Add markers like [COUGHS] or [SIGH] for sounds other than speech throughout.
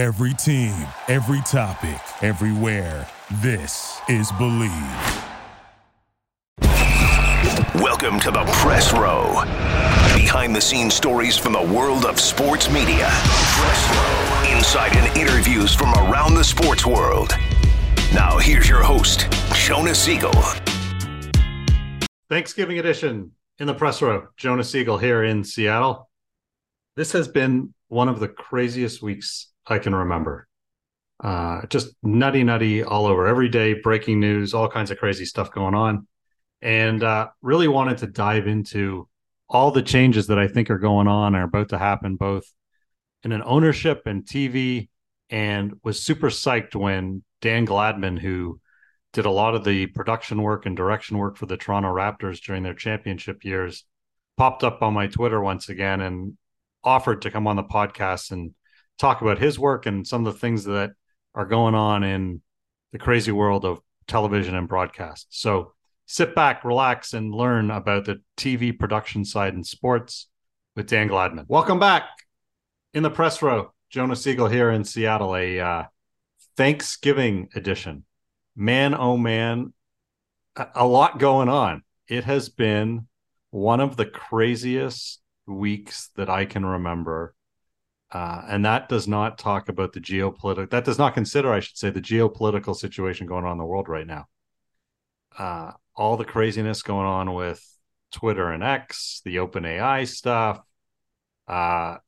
Every team, every topic, everywhere. This is Believe. Welcome to the press row. Behind the scenes stories from the world of sports media. Press row. Insight and interviews from around the sports world. Now, here's your host, Jonah Siegel. Thanksgiving edition in the press row. Jonah Siegel here in Seattle. This has been one of the craziest weeks I can remember. Uh, just nutty, nutty all over. Every day, breaking news, all kinds of crazy stuff going on. And uh, really wanted to dive into all the changes that I think are going on are about to happen, both in an ownership and TV, and was super psyched when Dan Gladman, who did a lot of the production work and direction work for the Toronto Raptors during their championship years, popped up on my Twitter once again and offered to come on the podcast and talk about his work and some of the things that are going on in the crazy world of television and broadcast. So sit back, relax, and learn about the TV production side in sports with Dan Gladman. Welcome back in the press row. Jonah Siegel here in Seattle, a uh, Thanksgiving edition. Man, oh man, a, a lot going on. It has been one of the craziest weeks that I can remember. Uh, and that does not talk about the geopolitical, that does not consider, I should say, the geopolitical situation going on in the world right now. Uh, all the craziness going on with Twitter and X, the OpenAI stuff. Uh,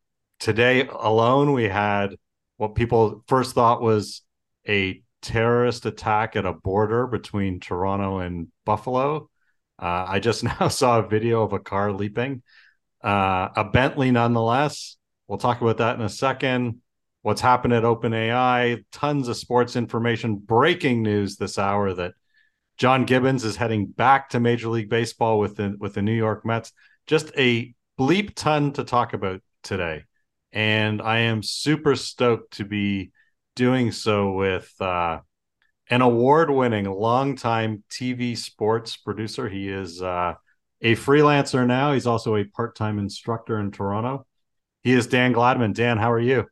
today alone, we had what people first thought was a terrorist attack at a border between Toronto and Buffalo. Uh, I just [LAUGHS] now saw a video of a car leaping, uh, a Bentley nonetheless. We'll talk about that in a second. What's happened at OpenAI? Tons of sports information. Breaking news this hour that John Gibbons is heading back to Major League Baseball with the with the New York Mets. Just a bleep ton to talk about today, and I am super stoked to be doing so with uh, an award-winning, longtime TV sports producer. He is uh, a freelancer now. He's also a part-time instructor in Toronto. He is Dan Gladman. Dan, how are you?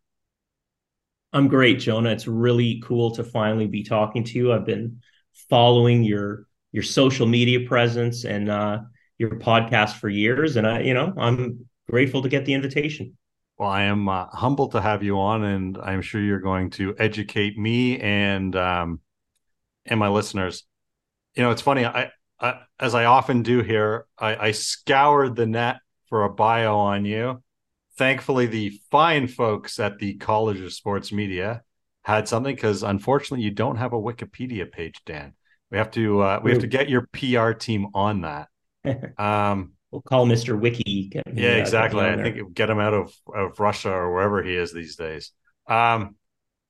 I'm great, Jonah. It's really cool to finally be talking to you. I've been following your your social media presence and uh, your podcast for years, and I, you know, I'm grateful to get the invitation. Well, I am uh, humbled to have you on, and I'm sure you're going to educate me and um, and my listeners. You know, it's funny. I, I as I often do here, I, I scoured the net for a bio on you. Thankfully, the fine folks at the College of Sports Media had something because unfortunately, you don't have a Wikipedia page, Dan. We have to uh, we have to get your PR team on that. [LAUGHS] Um, we'll call Mr. Wiki. yeah, exactly. I think get him out of, of Russia or wherever he is these days. Um,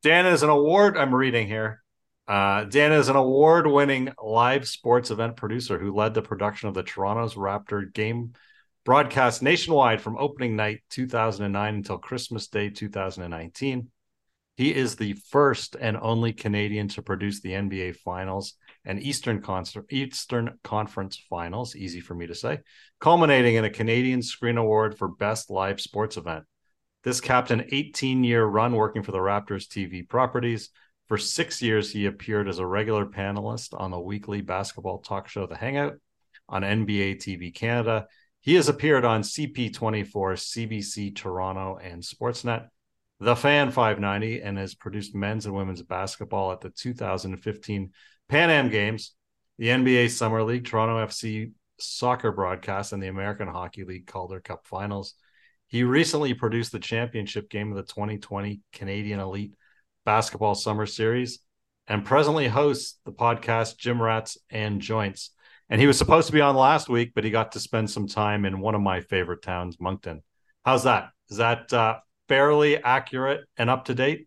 Dan is an award I'm reading here. Uh, Dan is an award winning live sports event producer who led the production of the Toronto's Raptor game broadcast nationwide from opening night 2009 until Christmas Day 2019. He is the first and only Canadian to produce the NBA Finals and Eastern, Eastern Conference Finals, easy for me to say, culminating in a Canadian Screen Award for Best Live Sports Event. This capped an 18 year run working for the Raptors TV properties. For six years, he appeared as a regular panelist on the weekly basketball talk show The Hangout on NBA TV Canada. He has appeared on CP24, CBC Toronto, and Sportsnet, The Fan 590, and has produced men's and women's basketball at the 2015 Pan Am Games, the NBA Summer League, Toronto FC soccer broadcast, and the American Hockey League Calder Cup finals. He recently produced the championship game of the 2020 Canadian Elite Basketball Summer Series and presently hosts the podcast Gym Rats and Joints. And he was supposed to be on last week, but he got to spend some time in one of my favorite towns, Moncton. How's that? Is that uh, fairly accurate and up to date?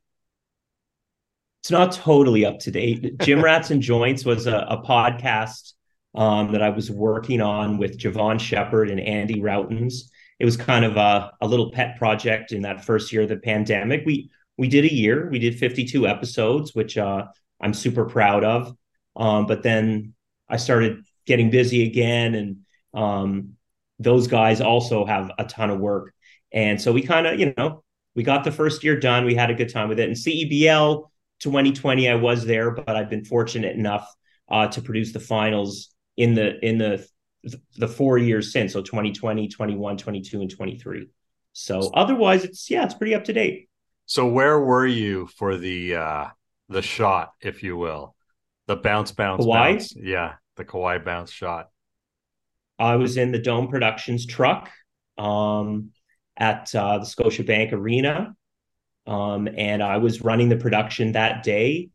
it's not totally up to date. Gym [LAUGHS] Rats and Joints was a, a podcast um, that I was working on with Jevohn Shepherd and Andy Rautins. It was kind of a, a little pet project in that first year of the pandemic. We we did a year. We did 52 episodes, which uh, I'm super proud of. Um, but then I started getting busy again, and um, those guys also have a ton of work. And so we kind of, you know, we got the first year done. We had a good time with it. And CEBL 2020, I was there, but I've been fortunate enough uh, to produce the finals in the in the the four years since. So 2020, 21, 22, and 23. So otherwise, it's yeah, it's pretty up to date. So where were you for the uh the shot, if you will, the bounce, bounce, Kawhi? bounce? Yeah, the Kawhi bounce shot. I was in the Dome Productions truck um, at uh, the Scotiabank Arena, um, and I was running the production that day.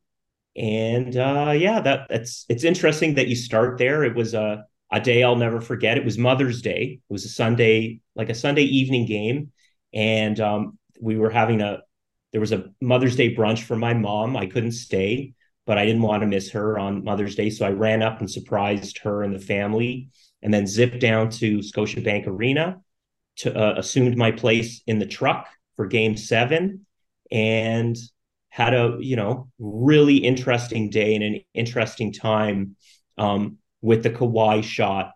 And uh, yeah, that that's it's interesting that you start there. It was a a day I'll never forget. It was Mother's Day. It was a Sunday, like a Sunday evening game, and um, we were having a there was a Mother's Day brunch for my mom. I couldn't stay, but I didn't want to miss her on Mother's Day, so I ran up and surprised her and the family, and then zipped down to Scotiabank Arena to uh, assumed my place in the truck for Game Seven, and had a you know really interesting day and an interesting time um, with the Kawhi shot.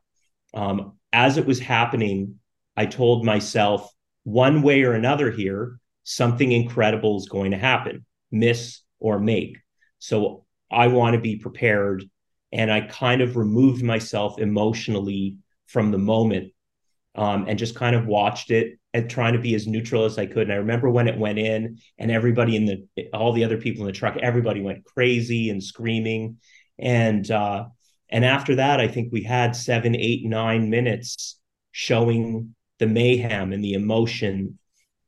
Um, as it was happening, I told myself one way or another here, something incredible is going to happen, miss or make. So I want to be prepared. And I kind of removed myself emotionally from the moment um, and just kind of watched it and trying to be as neutral as I could. And I remember when it went in and everybody in the, all the other people in the truck, everybody went crazy and screaming. And, uh, and after that, I think we had seven, eight, nine minutes showing the mayhem and the emotion.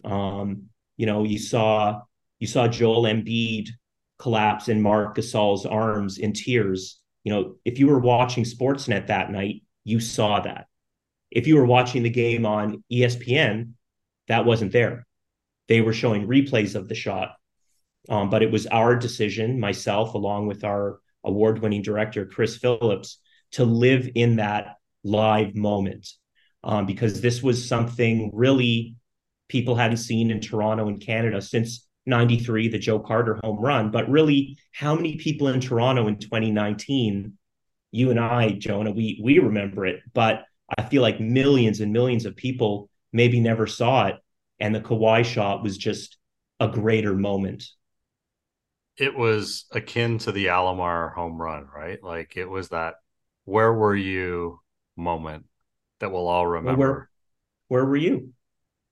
Um, you know, you saw you saw Joel Embiid collapse in Marc Gasol's arms in tears. You know, if you were watching Sportsnet that night, you saw that. If you were watching the game on ESPN, that wasn't there. They were showing replays of the shot. Um, but it was our decision, myself, along with our award winning director, Chris Phillips, to live in that live moment um, because this was something really people hadn't seen in Toronto and Canada since 93, the Joe Carter home run. But really, how many people in Toronto in 2019, you and I, Jonah, we, we remember it, but I feel like millions and millions of people maybe never saw it. And the Kawhi shot was just a greater moment it was akin to the Alomar home run, right? Like it was that where were you moment that we'll all remember. Well, where, where were you?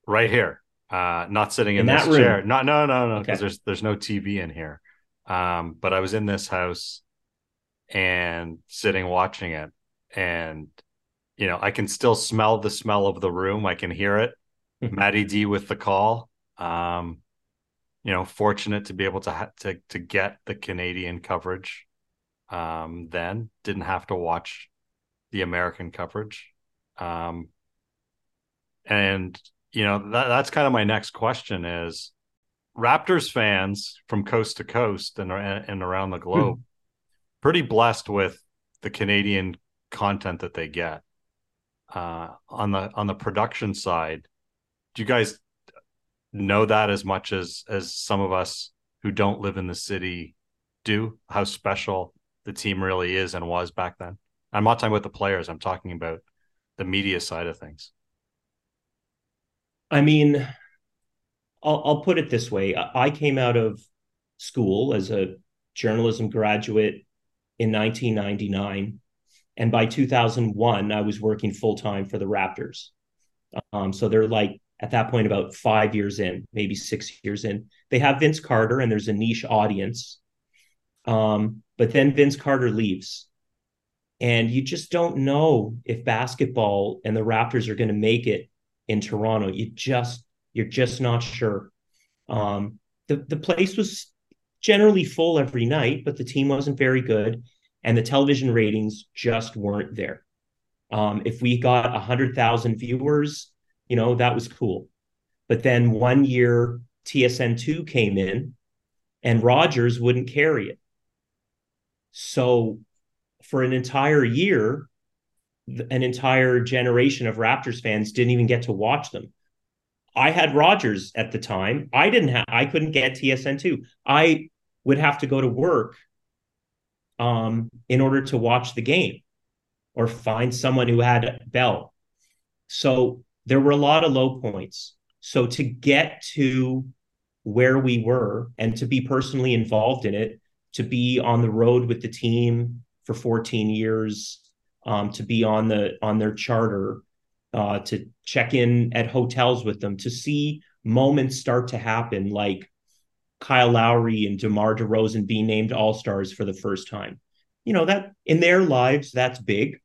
Right here. Uh not sitting in, in this room. chair. No, no, no, no, because okay. there's there's no TV in here. Um, but I was in this house and sitting watching it and you know, I can still smell the smell of the room. I can hear it. [LAUGHS] Matty D with the call. Um, you know, fortunate to be able to ha- to to get the Canadian coverage. Um, then didn't have to watch the American coverage. Um, and you know that that's kind of my next question is Raptors fans from coast to coast and and around the globe hmm. pretty blessed with the Canadian content that they get. Uh, on the on the production side, do you guys know that as much as as some of us who don't live in the city do how special the team really is and was back then i'm not talking about the players i'm talking about the media side of things i mean i'll, I'll put it this way i came out of school as a journalism graduate in 1999 and by 2001 i was working full-time for the raptors um, so they're like at that point about five years in, maybe six years in. They have Vince Carter, and there's a niche audience. Um, but then Vince Carter leaves. And you just don't know if basketball and the Raptors are going to make it in Toronto. You just you're just not sure. Um, the the place was generally full every night, but the team wasn't very good, and the television ratings just weren't there. Um, if we got a hundred thousand viewers you know, that was cool. But then one year TSN2 came in and Rogers wouldn't carry it. So for an entire year, an entire generation of Raptors fans didn't even get to watch them. I had Rogers at the time. I didn't have I couldn't get TSN2. I would have to go to work um, in order to watch the game or find someone who had Bell. So there were a lot of low points. So to get to where we were and to be personally involved in it, to be on the road with the team for 14 years, um, to be on the on their charter, uh, to check in at hotels with them, to see moments start to happen like Kyle Lowry and DeMar DeRozan being named All Stars for the first time. You know that in their lives that's big.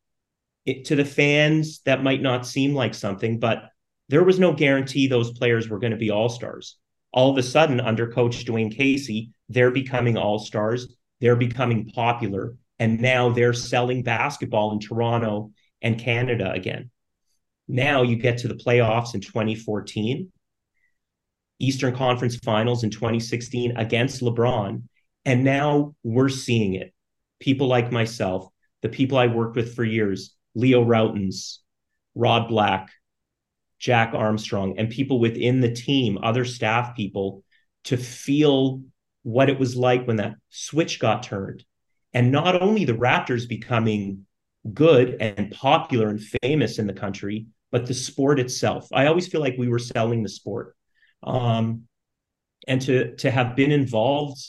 It, to the fans, that might not seem like something, but there was no guarantee those players were going to be All Stars. All of a sudden, under Coach Dwayne Casey, they're becoming All Stars. They're becoming popular, and now they're selling basketball in Toronto and Canada again. Now you get to the playoffs in 2014, Eastern Conference Finals in 2016 against LeBron, and now we're seeing it. People like myself, the people I worked with for years, Leo Rautins, Rod Black, Jack Armstrong, and people within the team, other staff people, to feel what it was like when that switch got turned. And not only the Raptors becoming good and popular and famous in the country, but the sport itself. I always feel like we were selling the sport. Um, and to to have been involved,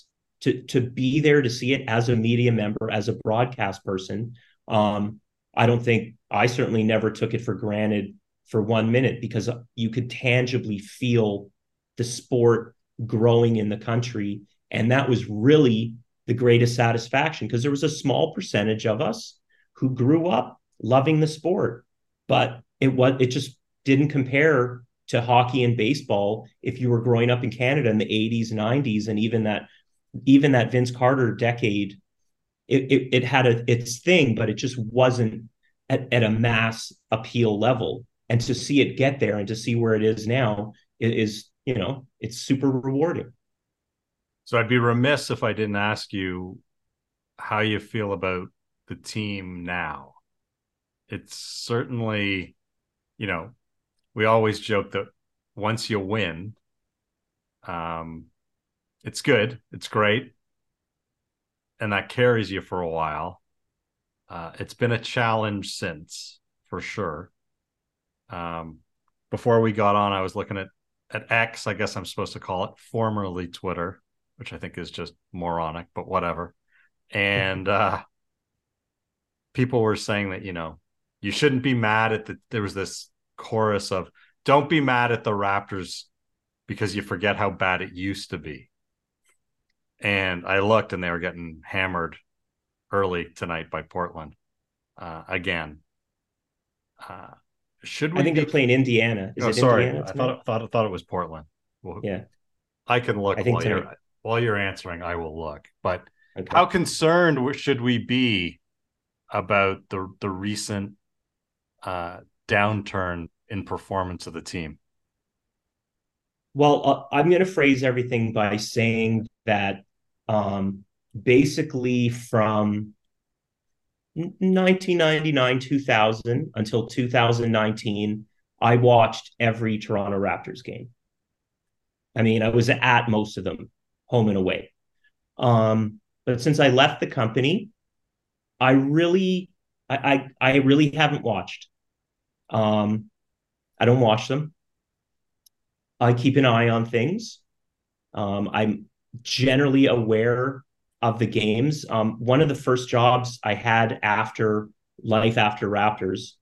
to to be there to see it as a media member, as a broadcast person, um, I don't think I certainly never took it for granted for one minute because you could tangibly feel the sport growing in the country, and that was really the greatest satisfaction because there was a small percentage of us who grew up loving the sport, but it was it just didn't compare to hockey and baseball if you were growing up in Canada in the 80s, 90s, and even that even that Vince Carter decade, it it, it had a its thing, but it just wasn't at, at a mass appeal level. And to see it get there and to see where it is now is, you know, it's super rewarding. So I'd be remiss if I didn't ask you how you feel about the team now. It's certainly, you know, we always joke that once you win, um, it's good, it's great, and that carries you for a while. Uh, it's been a challenge since, for sure. Um, before we got on, I was looking at at X. I guess I'm supposed to call it formerly Twitter, which I think is just moronic, but whatever. And uh, people were saying that you know you shouldn't be mad at the. There was this chorus of don't be mad at the Raptors because you forget how bad it used to be. And I looked and they were getting hammered early tonight by Portland uh, again. Uh, should we? I think be... they're playing Indiana. Is oh, sorry, Indiana I thought thought thought it was Portland. Well, yeah, I can look I while you're while you're answering. I will look. But okay. how concerned should we be about the the recent uh, downturn in performance of the team? Well, uh, I'm going to phrase everything by saying that um, basically from 1999 2000 until 2019 i watched every toronto raptors game i mean i was at most of them home and away um, but since i left the company i really i i, I really haven't watched um, I don't watch them. I keep an eye on things. Um, I'm generally aware of the games. Um, one of the first jobs I had after Life After Raptors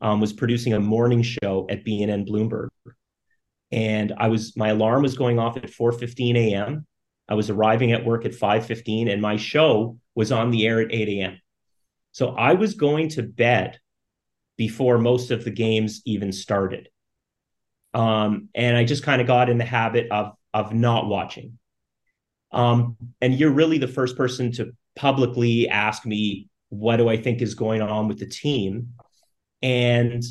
um, was producing a morning show at BNN Bloomberg, and I was my alarm was going off at 4:15 a.m. I was arriving at work at 5:15, and my show was on the air at 8 a.m. So I was going to bed before most of the games even started. Um, and I just kind of got in the habit of of not watching. Um, and you're really the first person to publicly ask me what do I think is going on with the team. And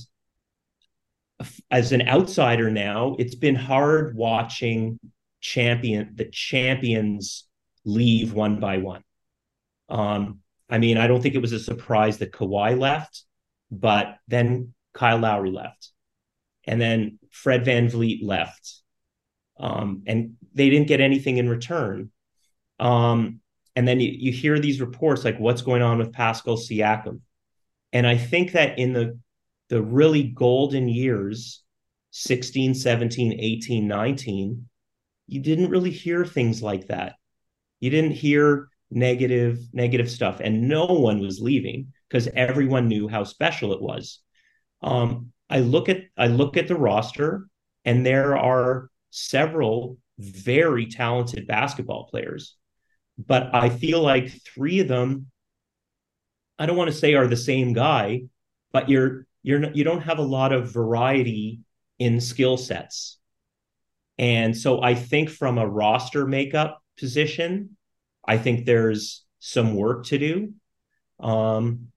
as an outsider now, it's been hard watching champion the champions leave one by one. Um, I mean, I don't think it was a surprise that Kawhi left. But then Kyle Lowry left. And then Fred VanVleet left. Um, and they didn't get anything in return. Um, and then you, you hear these reports like what's going on with Pascal Siakam. And I think that in the the really golden years 16, 17, 18, 19, you didn't really hear things like that. You didn't hear negative negative stuff and no one was leaving because everyone knew how special it was. Um, I look at I look at the roster and there are several very talented basketball players. But I feel like three of them I don't want to say are the same guy, but you're you're you don't have a lot of variety in skill sets. And so I think from a roster makeup position, I think there's some work to do. Um,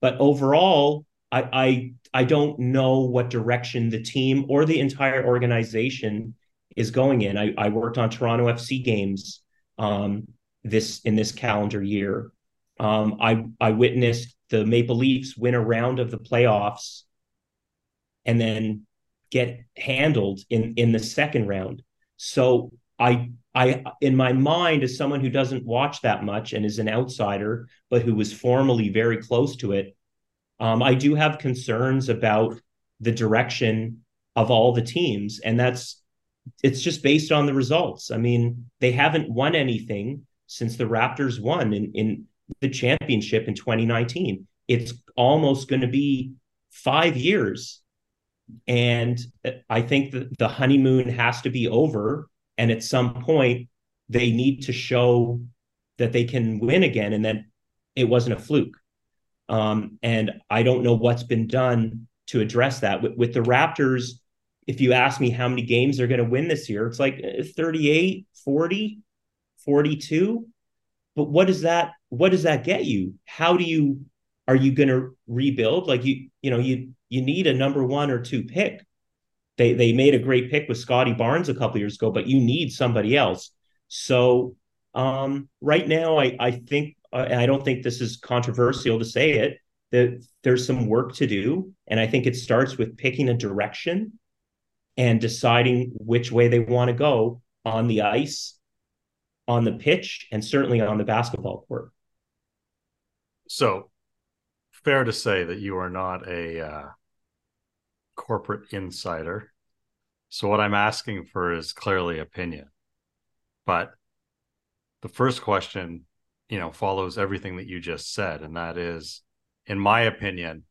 but overall, I, I I don't know what direction the team or the entire organization is going in. I, I worked on Toronto FC games um, this in this calendar year. Um, I I witnessed the Maple Leafs win a round of the playoffs and then get handled in in the second round. So I I in my mind as someone who doesn't watch that much and is an outsider but who was formerly very close to it, um, I do have concerns about the direction of all the teams and that's it's just based on the results. I mean, they haven't won anything since the Raptors won in in the championship in 2019. It's almost going to be five years. And I think that the honeymoon has to be over. And at some point, they need to show that they can win again and that it wasn't a fluke. Um, and I don't know what's been done to address that. With, with the Raptors, if you ask me how many games they're going to win this year, it's like uh, 38, 40, 42. But what does that what does that get you? How do you are you going to rebuild? Like you you know you you need a number one or two pick. They they made a great pick with Scottie Barnes a couple years ago, but you need somebody else. So um, right now, I I think uh, I don't think this is controversial to say it that there's some work to do, and I think it starts with picking a direction and deciding which way they want to go on the ice, on the pitch, and certainly on the basketball court. So, fair to say that you are not a uh, corporate insider. So, what I'm asking for is clearly opinion. But the first question, you know, follows everything that you just said. And that is, in my opinion,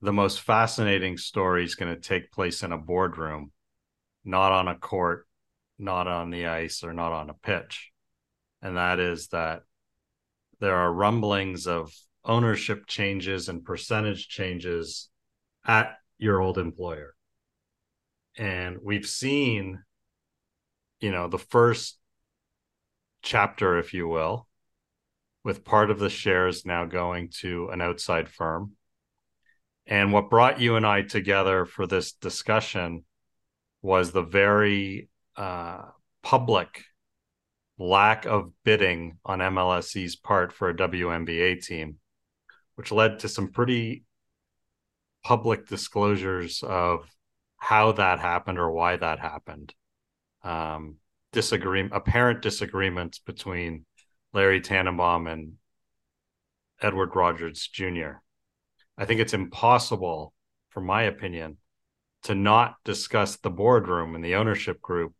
the most fascinating story is going to take place in a boardroom, not on a court, not on the ice, or not on a pitch. And that is that there are rumblings of ownership changes and percentage changes at your old employer. And we've seen, you know, the first chapter, if you will, with part of the shares now going to an outside firm. And what brought you and I together for this discussion was the very uh, public lack of bidding on MLSE's part for a WNBA team, which led to some pretty public disclosures of how that happened or why that happened. Um, disagreement, apparent disagreements between Larry Tanenbaum and Edward Rogers Jr. I think it's impossible, from my opinion, to not discuss the boardroom and the ownership group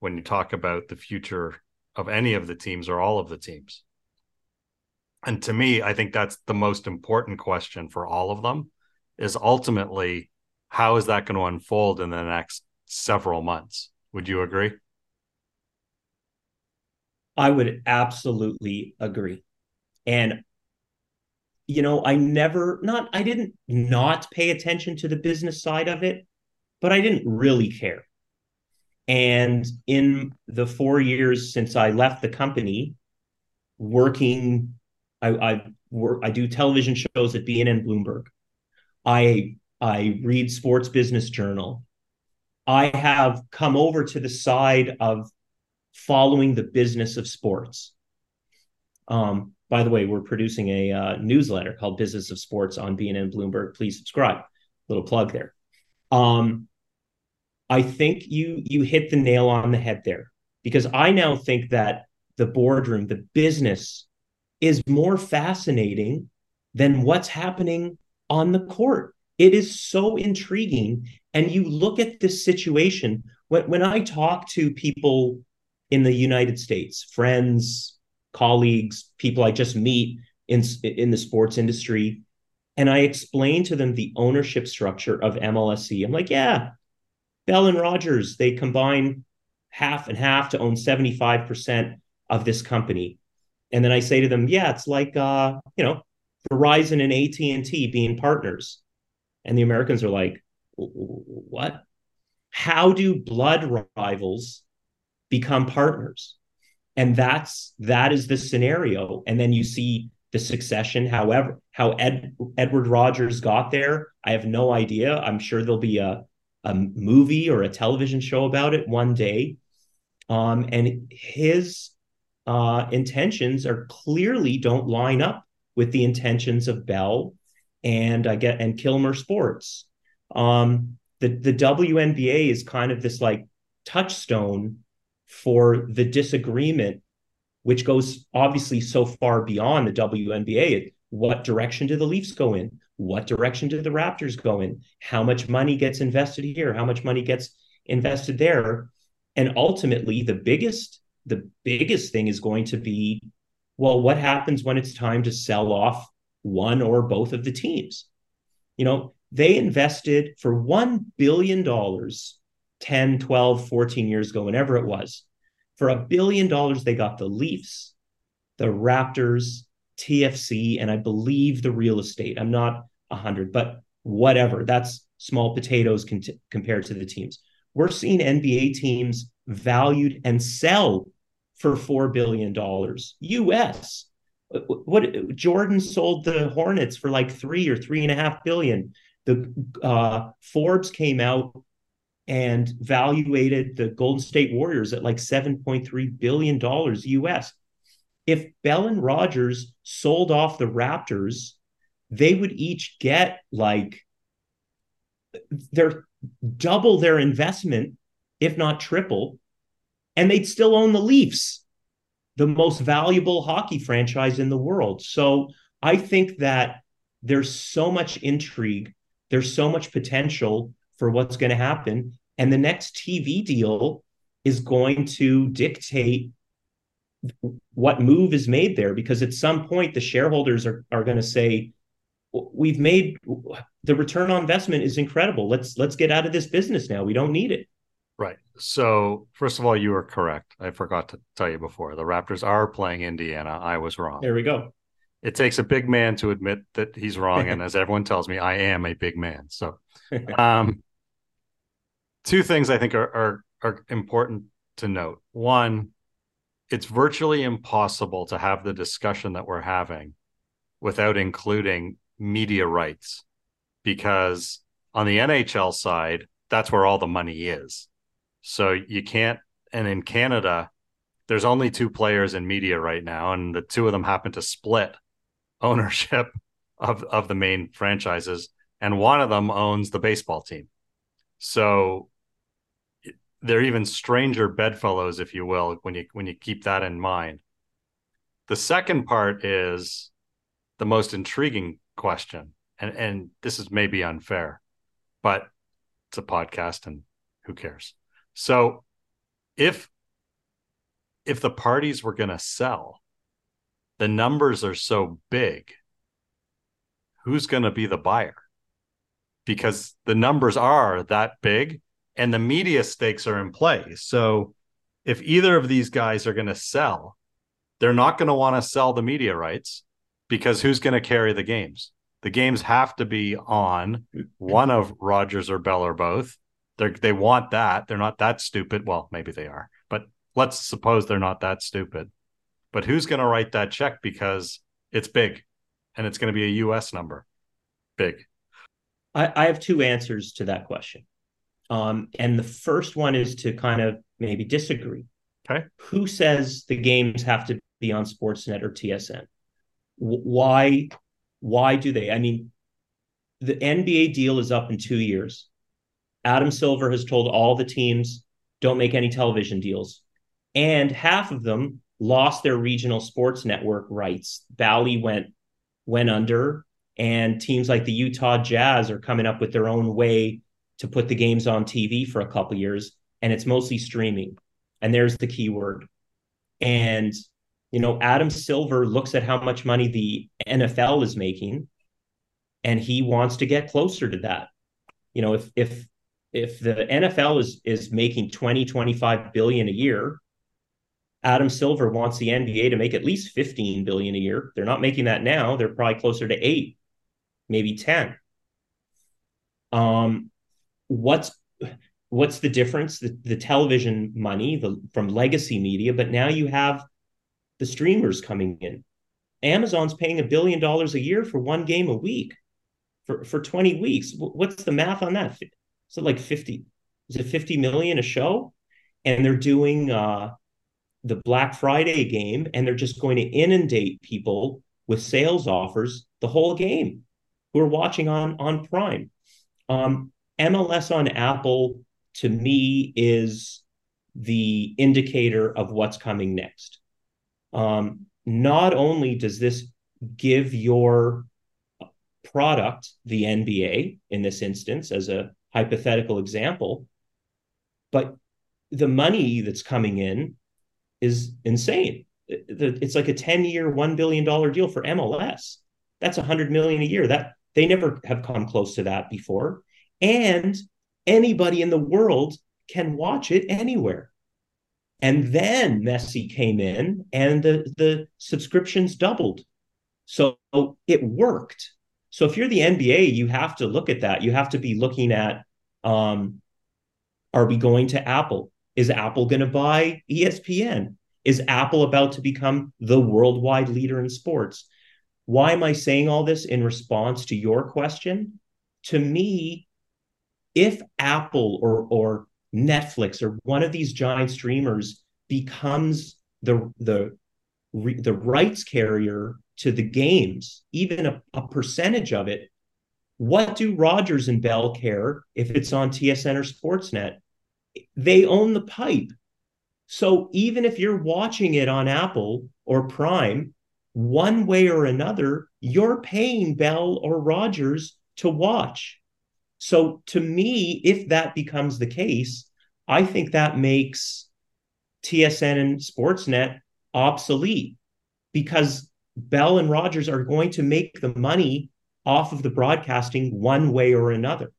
when you talk about the future of any of the teams or all of the teams. And to me, I think that's the most important question for all of them is ultimately how is that going to unfold in the next several months? Would you agree? I would absolutely agree. And you know, I never not I didn't not pay attention to the business side of it, but I didn't really care. And in the four years since I left the company, working, I, I work, I do television shows at BNN Bloomberg. I I read Sports Business Journal. I have come over to the side of following the business of sports. Um, by the way, we're producing a uh, newsletter called Business of Sports on BNN Bloomberg. Please subscribe. Little plug there. Um, I think you you hit the nail on the head there because I now think that the boardroom, the business is more fascinating than what's happening on the court. It is so intriguing And you look at this situation when, when I talk to people in the United States, friends, colleagues, people I just meet in, in the sports industry, and I explain to them the ownership structure of MLSE. I'm like, yeah, Bell and Rogers, they combine half and half to own 75% of this company. And then I say to them, yeah, it's like uh, you know, Verizon and AT&T being partners. And the Americans are like, what? How do blood rivals become partners? And that's that is the scenario. And then you see the succession. However, how Ed, Edward Rogers got there, I have no idea. I'm sure there'll be a a movie or a television show about it one day. Um, and his uh, intentions are clearly don't line up with the intentions of Bell and I get and Kilmer Sports. Um, the the WNBA is kind of this like touchstone for the disagreement, which goes obviously so far beyond the WNBA. What direction do the Leafs go in? What direction do the Raptors go in? How much money gets invested here? How much money gets invested there? And ultimately, the biggest the biggest thing is going to be well, what happens when it's time to sell off one or both of the teams? You know, they invested for $1 billion 10, 12, 14 years ago, whenever it was. For a billion dollars, they got the Leafs, the Raptors, TFC, and I believe the real estate. I'm not 100, but whatever. That's small potatoes compared to the teams. We're seeing NBA teams valued and sell for $4 billion US. What Jordan sold the Hornets for like three or three and a half billion. The uh, Forbes came out and valuated the Golden State Warriors at like $7.3 billion US. If Bell and Rogers sold off the Raptors, they would each get like their double their investment, if not triple, and they'd still own the Leafs, the most valuable hockey franchise in the world. So I think that there's so much intrigue, there's so much potential for what's going to happen. And the next TV deal is going to dictate what move is made there because at some point the shareholders are, are going to say we've made the return on investment is incredible let's let's get out of this business now we don't need it Right. So, first of all, you are correct. I forgot to tell you before. The Raptors are playing Indiana. I was wrong. There we go. It takes a big man to admit that he's wrong. and [LAUGHS] as everyone tells me, I am a big man. So, [LAUGHS] um, two things I think are, are, are important to note. One, it's virtually impossible to have the discussion that we're having without including media rights because on the NHL side, that's where all the money is. So you can't, and in Canada, there's only two players in media right now, and the two of them happen to split [LAUGHS] ownership of of the main franchises, and one of them owns the baseball team. So they're even stranger bedfellows, if you will, when you when you keep that in mind. The second part is the most intriguing question, and and this is maybe unfair, but it's a podcast, and who cares? So if if the parties were going to sell, the numbers are so big. Who's going to be the buyer? Because the numbers are that big and the media stakes are in play. So if either of these guys are going to sell, they're not going to want to sell the media rights because who's going to carry the games? The games have to be on one of Rogers or Bell or both they they want that. They're not that stupid. Well, maybe they are, but let's suppose they're not that stupid. But who's going to write that check because it's big, and it's going to be a U.S. number, big. I, I have two answers to that question, um, and the first one is to kind of maybe disagree. Okay. Who says the games have to be on Sportsnet or TSN? Why? Why do they? I mean, the NBA deal is up in two years. Adam Silver has told all the teams don't make any television deals. And half of them lost their regional sports network rights. Bally went went under, and teams like the Utah Jazz are coming up with their own way to put the games on TV for a couple years, and it's mostly streaming. And there's the keyword. And you know, Adam Silver looks at how much money the NFL is making, and he wants to get closer to that. You know, if if if the NFL is is making 20, 25 billion a year, Adam Silver wants the NBA to make at least 15 billion a year. They're not making that now. They're probably closer to 8, maybe 10. Um what's what's the difference? The, the television money the, from legacy media, but now you have the streamers coming in. Amazon's paying a billion dollars a year for one game a week for, for 20 weeks. What's the math on that? Is it like 50? Is it 50 million a show? And they're doing uh, the Black Friday game and they're just going to inundate people with sales offers the whole game who are watching on on Prime. Um, MLS on Apple to me is the indicator of what's coming next. Um, not only does this give your product, the NBA in this instance, as a hypothetical example, but the money that's coming in is insane. It's like a 10 year, $1 billion deal for MLS. That's 100 million a year. That they never have come close to that before. And anybody in the world can watch it anywhere. And then Messi came in and the, the subscriptions doubled. So it worked. So if you're the NBA, you have to look at that. You have to be looking at um, are we going to Apple? Is Apple going to buy ESPN? Is Apple about to become the worldwide leader in sports? Why am I saying all this in response to your question? To me, if Apple or or Netflix or one of these giant streamers becomes the the the rights carrier to the games, even a, a percentage of it, what do Rogers and Bell care if it's on TSN or Sportsnet? They own the pipe. So even if you're watching it on Apple or Prime, one way or another, you're paying Bell or Rogers to watch. So to me, if that becomes the case, I think that makes TSN and Sportsnet obsolete because Bell and Rogers are going to make the money off of the broadcasting one way or another.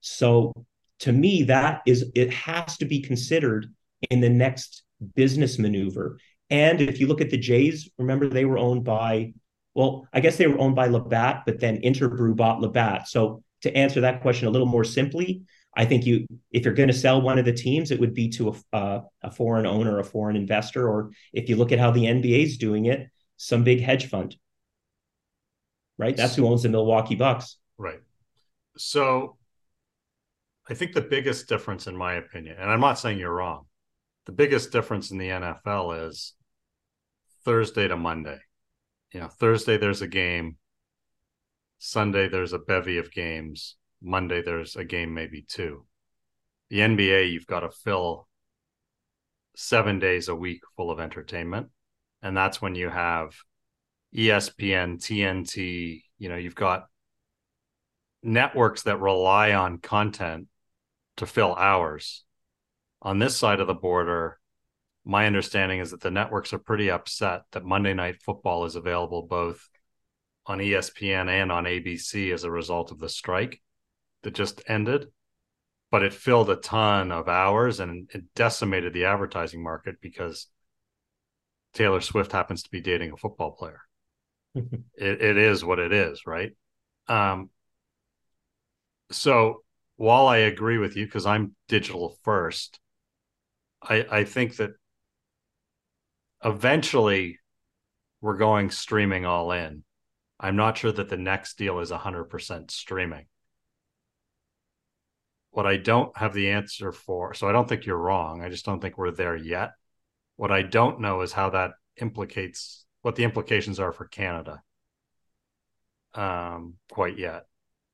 So to me, that is it has to be considered in the next business maneuver. And if you look at the Jays, remember they were owned by, well, I guess they were owned by Labatt, but then Interbrew bought Labatt. So to answer that question a little more simply, I think you, if you're going to sell one of the teams, it would be to a, uh, a foreign owner, a foreign investor, or if you look at how the NBA is doing it, some big hedge fund. Right, that's who owns the Milwaukee Bucks. Right. So, I think the biggest difference, in my opinion, and I'm not saying you're wrong, the biggest difference in the NFL is Thursday to Monday. You know, Thursday there's a game. Sunday there's a bevy of games Monday there's a game, maybe two. The NBA, you've got to fill seven days a week full of entertainment. And that's when you have ESPN, TNT, you know, you've got networks that rely on content to fill hours. On this side of the border, my understanding is that the networks are pretty upset that Monday Night Football is available both on ESPN and on ABC as a result of the strike that just ended, but it filled a ton of hours and it decimated the advertising market because Taylor Swift happens to be dating a football player. [LAUGHS] it, it is what it is, right? Um, so while I agree with you because I'm digital first, I, I think that eventually we're going streaming all in. I'm not sure that the next deal is 100% streaming. What I don't have the answer for, so I don't think you're wrong. I just don't think we're there yet. What I don't know is how that implicates what the implications are for Canada um, quite yet,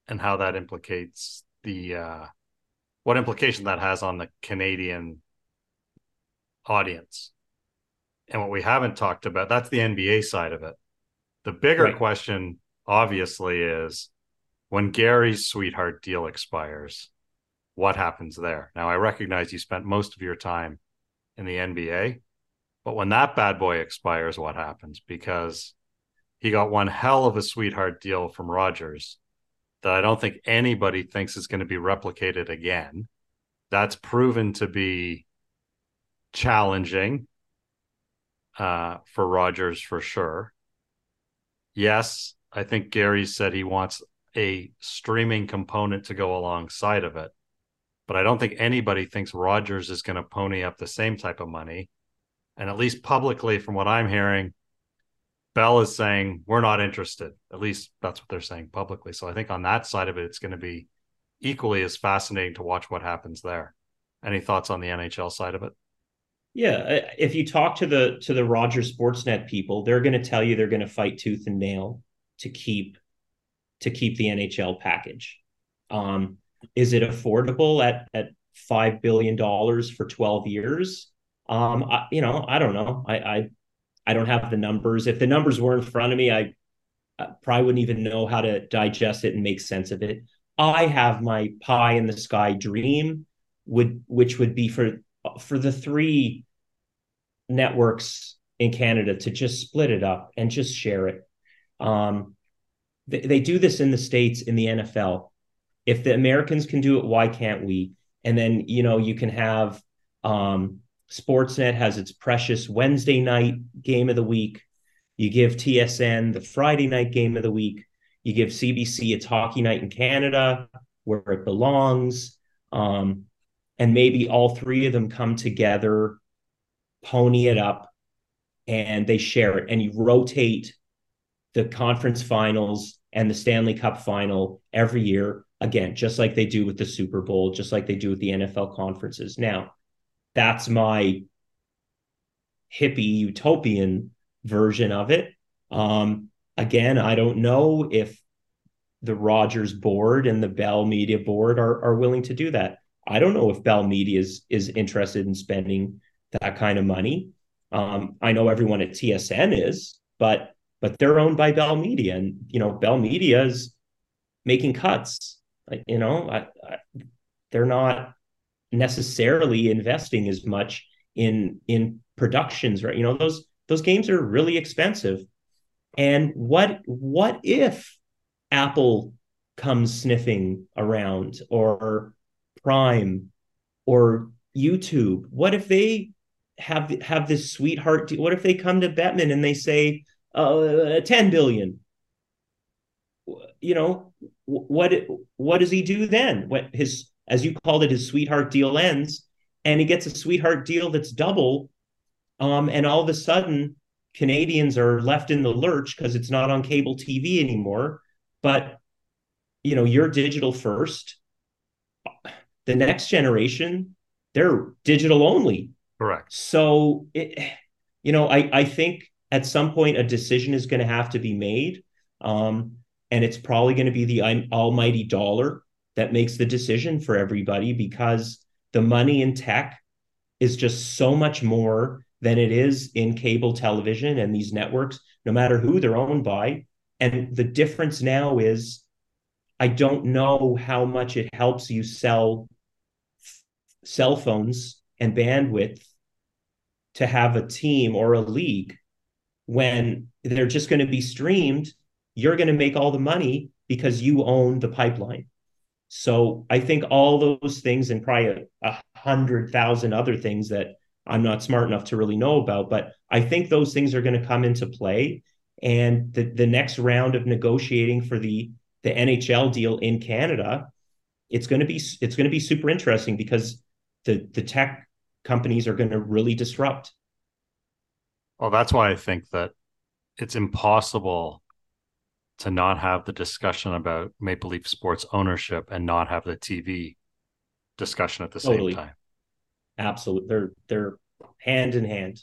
and how that implicates the uh, what implication that has on the Canadian audience. And what we haven't talked about, that's the NBA side of it. The bigger right. question, obviously, is when Gary's sweetheart deal expires, what happens there? Now, I recognize you spent most of your time in the NBA, but when that bad boy expires, what happens? Because he got one hell of a sweetheart deal from Rogers that I don't think anybody thinks is going to be replicated again. That's proven to be challenging uh, for Rogers for sure. Yes, I think Gary said he wants a streaming component to go alongside of it but I don't think anybody thinks Rogers is going to pony up the same type of money. And at least publicly, from what I'm hearing, Bell is saying we're not interested. At least that's what they're saying publicly. So I think on that side of it, it's going to be equally as fascinating to watch what happens there. Any thoughts on the NHL side of it? Yeah, if you talk to the to the Rogers Sportsnet people, they're going to tell you they're going to fight tooth and nail to keep to keep the NHL package. Um, is it affordable at at five billion dollars for 12 years? Um, I, you know, I don't know. I, I I don't have the numbers. If the numbers were in front of me, I, I probably wouldn't even know how to digest it and make sense of it. I have my pie in the sky dream, would which would be for for the three networks in Canada to just split it up and just share it. Um, they, they do this in the states in the NFL if the Americans can do it, why can't we? And then, you know, you can have um, Sportsnet has its precious Wednesday night game of the week. You give TSN the Friday night game of the week. You give CBC its hockey night in Canada where it belongs. Um, and maybe all three of them come together, pony it up, and they share it. And you rotate the conference finals and the Stanley Cup final every year again, just like they do with the Super Bowl, just like they do with the NFL conferences. Now, that's my hippie utopian version of it. Um, again, I don't know if the Rogers board and the Bell Media board are, are willing to do that. I don't know if Bell Media is is interested in spending that kind of money. Um, I know everyone at TSN is, but but they're owned by Bell Media, and you know Bell Media is making cuts you know, I, I, they're not necessarily investing as much in in productions, right? You know, those those games are really expensive. And what what if Apple comes sniffing around or Prime or YouTube? What if they have have this sweetheart? What if they come to Bettman and they say uh, 10 billion? You know, what what does he do then? What his as you called it, his sweetheart deal ends, and he gets a sweetheart deal that's double, um, and all of a sudden Canadians are left in the lurch because it's not on cable TV anymore. But you know, you're digital first. The next generation, they're digital only. Correct. So, it, you know, I I think at some point a decision is going to have to be made. Um, and it's probably going to be the almighty dollar that makes the decision for everybody because the money in tech is just so much more than it is in cable television and these networks, no matter who they're owned by. And the difference now is I don't know how much it helps you sell cell phones and bandwidth to have a team or a league when they're just going to be streamed you're going to make all the money because you own the pipeline. So I think all those things and probably a, a hundred thousand other things that I'm not smart enough to really know about, but I think those things are going to come into play. And the, the next round of negotiating for the the NHL deal in Canada, it's going to be it's going to be super interesting because the the tech companies are going to really disrupt. Well, that's why I think that it's impossible to not have the discussion about Maple Leaf Sports ownership and not have the TV discussion at the totally. same time. Absolutely. They're they're hand in hand.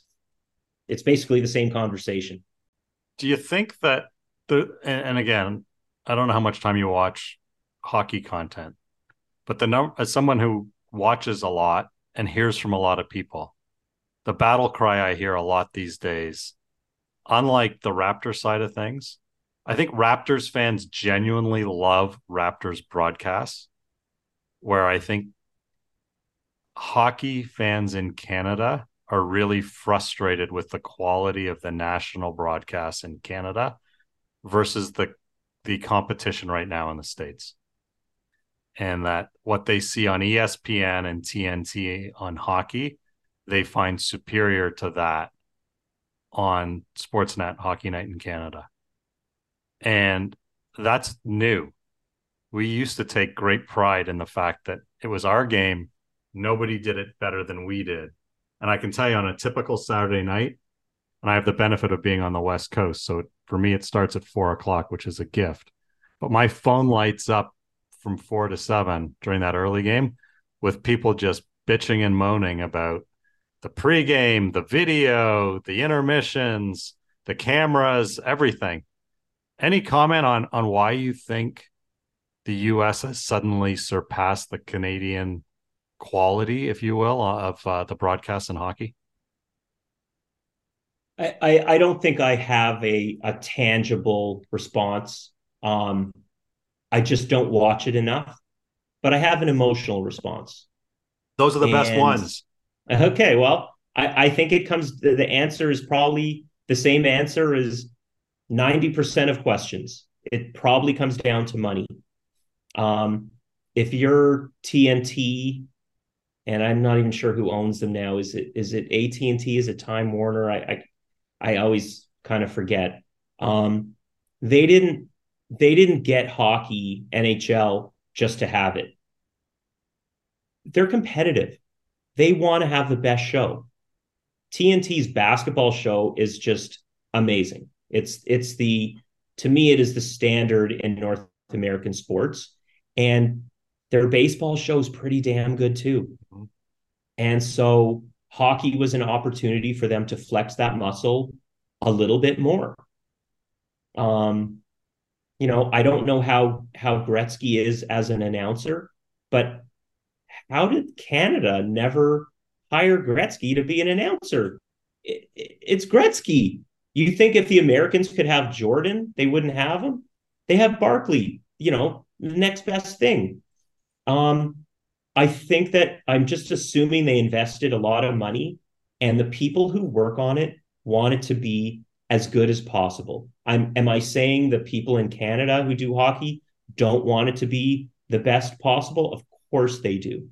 It's basically the same conversation. Do you think that the and, and again, I don't know how much time you watch hockey content, but the number as someone who watches a lot and hears from a lot of people, the battle cry I hear a lot these days, unlike the Raptor side of things, I think Raptors fans genuinely love Raptors broadcasts, where I think hockey fans in Canada are really frustrated with the quality of the national broadcasts in Canada versus the the competition right now in the states and that what they see on ESPN and TNT on hockey they find superior to that on Sportsnet Hockey Night in Canada. And that's new. We used to take great pride in the fact that it was our game. Nobody did it better than we did. And I can tell you on a typical Saturday night, and I have the benefit of being on the West Coast. So for me, it starts at four o'clock, which is a gift. But my phone lights up from four to seven during that early game with people just bitching and moaning about the pregame, the video, the intermissions, the cameras, everything. Any comment on on why you think the U.S. has suddenly surpassed the Canadian quality, if you will, of uh, the broadcast in hockey? I, I, I don't think I have a a tangible response. Um, I just don't watch it enough, but I have an emotional response. Those are the and, best ones. [LAUGHS] Okay, well, I, I think it comes. The, the answer is probably the same answer as ninety percent of questions. It probably comes down to money. Um, if you're TNT, and I'm not even sure who owns them now. Is it is it AT and T? Is it Time Warner? I, I I always kind of forget. Um, they didn't they didn't get hockey NHL just to have it. They're competitive they want to have the best show. TNT's basketball show is just amazing. It's it's the to me it is the standard in North American sports and their baseball show is pretty damn good too. Mm-hmm. And so hockey was an opportunity for them to flex that muscle a little bit more. Um you know, I don't know how how Gretzky is as an announcer, but how did Canada never hire Gretzky to be an announcer? It, it, it's Gretzky. You think if the Americans could have Jordan, they wouldn't have him? They have Barkley, you know, the next best thing. Um, I think that I'm just assuming they invested a lot of money and the people who work on it want it to be as good as possible. I'm am I saying the people in Canada who do hockey don't want it to be the best possible? Of course they do.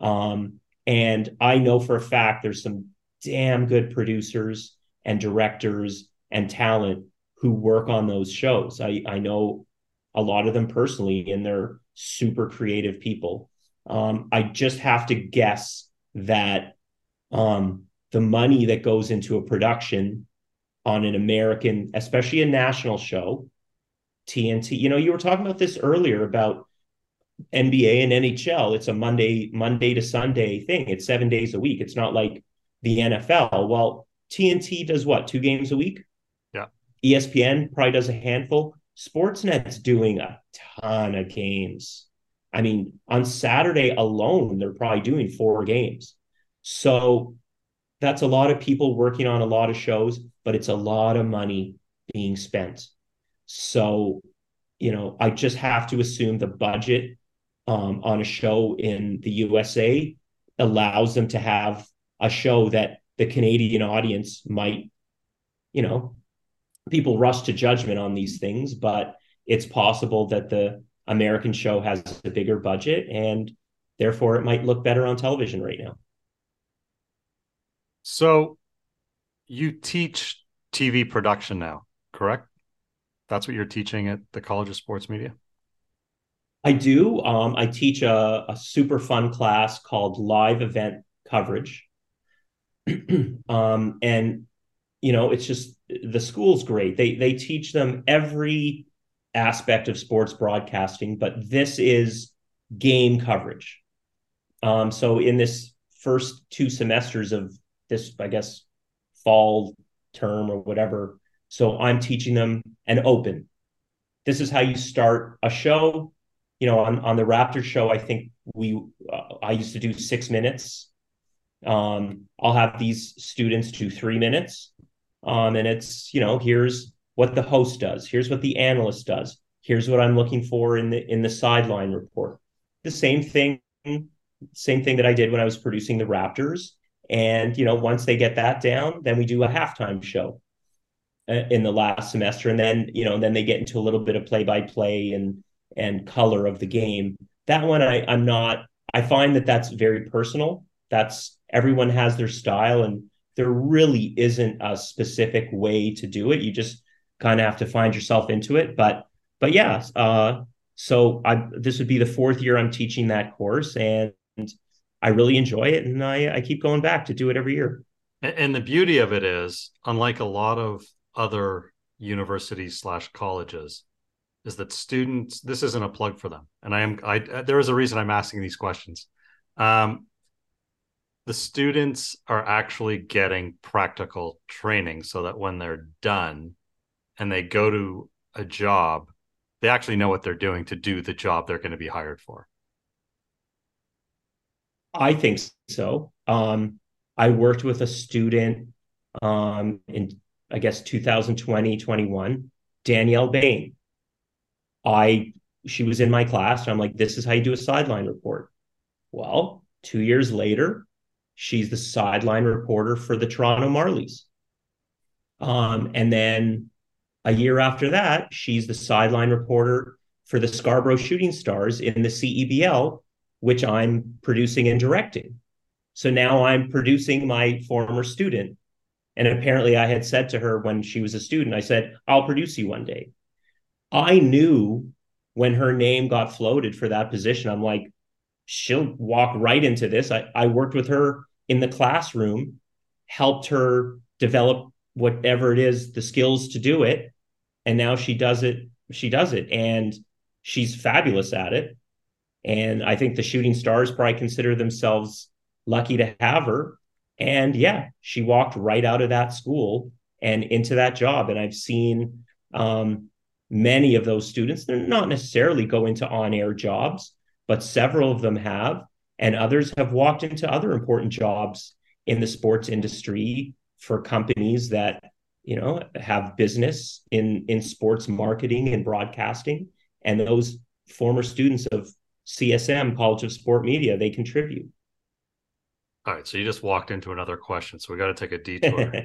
Um, and I know for a fact there's some damn good producers and directors and talent who work on those shows. I, I know a lot of them personally, and they're super creative people. Um, I just have to guess that um, the money that goes into a production on an American, especially a national show, TNT. You know, you were talking about this earlier about NBA and NHL, it's a Monday, Monday to Sunday thing. It's seven days a week. It's not like the NFL. Well, TNT does what? Two games a week? Yeah. ESPN probably does a handful. Sportsnet's doing a ton of games. I mean, on Saturday alone, they're probably doing four games. So that's a lot of people working on a lot of shows, but it's a lot of money being spent. So, you know, I just have to assume the budget um, on a show in the USA allows them to have a show that the Canadian audience might, you know, people rush to judgment on these things, but it's possible that the American show has a bigger budget and therefore it might look better on television right now. So you teach TV production now, correct? That's what you're teaching at the College of Sports Media? I do. Um, I teach a, a, super fun class called live event coverage. [CLEARS THROAT] um, and you know, it's just the school's great. They they teach them every aspect of sports broadcasting, but this is game coverage. Um, so in this first two semesters of this, I guess, fall term or whatever, so I'm teaching them an open. This is how you start a show you know, on, on the Raptor show, I think we, uh, I used to do six minutes. Um, I'll have these students do three minutes. Um, and it's, you know, here's what the host does. Here's what the analyst does. Here's what I'm looking for in the in the sideline report. The same thing, same thing that I did when I was producing the Raptors. And you know, once they get that down, then we do a halftime show uh, in the last semester, and then you know, then they get into a little bit of play by play and and color of the game. That one, I I'm not. I find that that's very personal. That's everyone has their style, and there really isn't a specific way to do it. You just kind of have to find yourself into it. But but yeah, uh, so I this would be the fourth year I'm teaching that course, and I really enjoy it, and I I keep going back to do it every year. And the beauty of it is, unlike a lot of other universities slash colleges, is that students. This isn't a plug for them, and I am. I there is a reason I'm asking these questions. Um, the students are actually getting practical training so that when they're done and they go to a job, they actually know what they're doing to do the job they're going to be hired for. I think so. Um, I worked with a student um, in, I guess, 2020, 21, Danielle Bain. I, she was in my class. And I'm like, this is how you do a sideline report. Well, two years later, she's the sideline reporter for the Toronto Marlies. Um, and then a year after that, she's the sideline reporter for the Scarborough Shooting Stars in the CEBL, which I'm producing and directing. So now I'm producing my former student. And apparently, I had said to her when she was a student, I said, I'll produce you one day. I knew when her name got floated for that position, I'm like, she'll walk right into this. I, I worked with her in the classroom, helped her develop whatever it is, the skills to do it. And now she does it. She does it. And she's fabulous at it. And I think the shooting stars probably consider themselves lucky to have her. And yeah, she walked right out of that school and into that job. And I've seen um, many of those students, they're not necessarily go into on air jobs, but several of them have. And others have walked into other important jobs in the sports industry for companies that you know have business in in sports marketing and broadcasting. And those former students of CSM College of Sport Media they contribute. All right so you just walked into another question so we got to take a detour. [LAUGHS]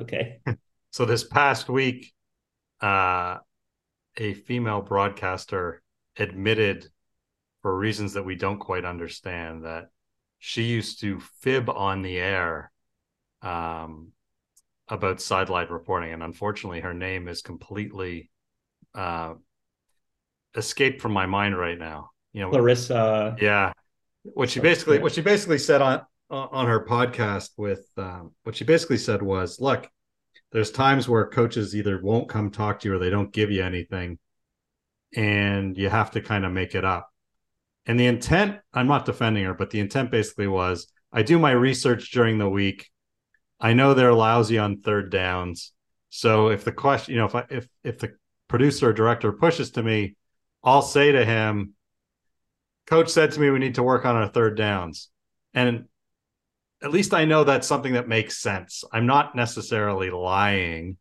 Okay. [LAUGHS] So this past week uh a female broadcaster admitted for reasons that we don't quite understand that she used to fib on the air um, about sideline reporting, and unfortunately, her name is completely uh, escaped from my mind right now. You know, Charissa. Yeah, what she basically what she basically said on on her podcast with um, what she basically said was, look, there's times where coaches either won't come talk to you or they don't give you anything, and you have to kind of make it up. And the intent, I'm not defending her, but the intent basically was I do my research during the week. I know they're lousy on third downs. So if the question, you know, if I, if if the producer or director pushes to me, I'll say to him, "Coach said to me we need to work on our third downs," and at least I know that's something that makes sense. I'm not necessarily lying,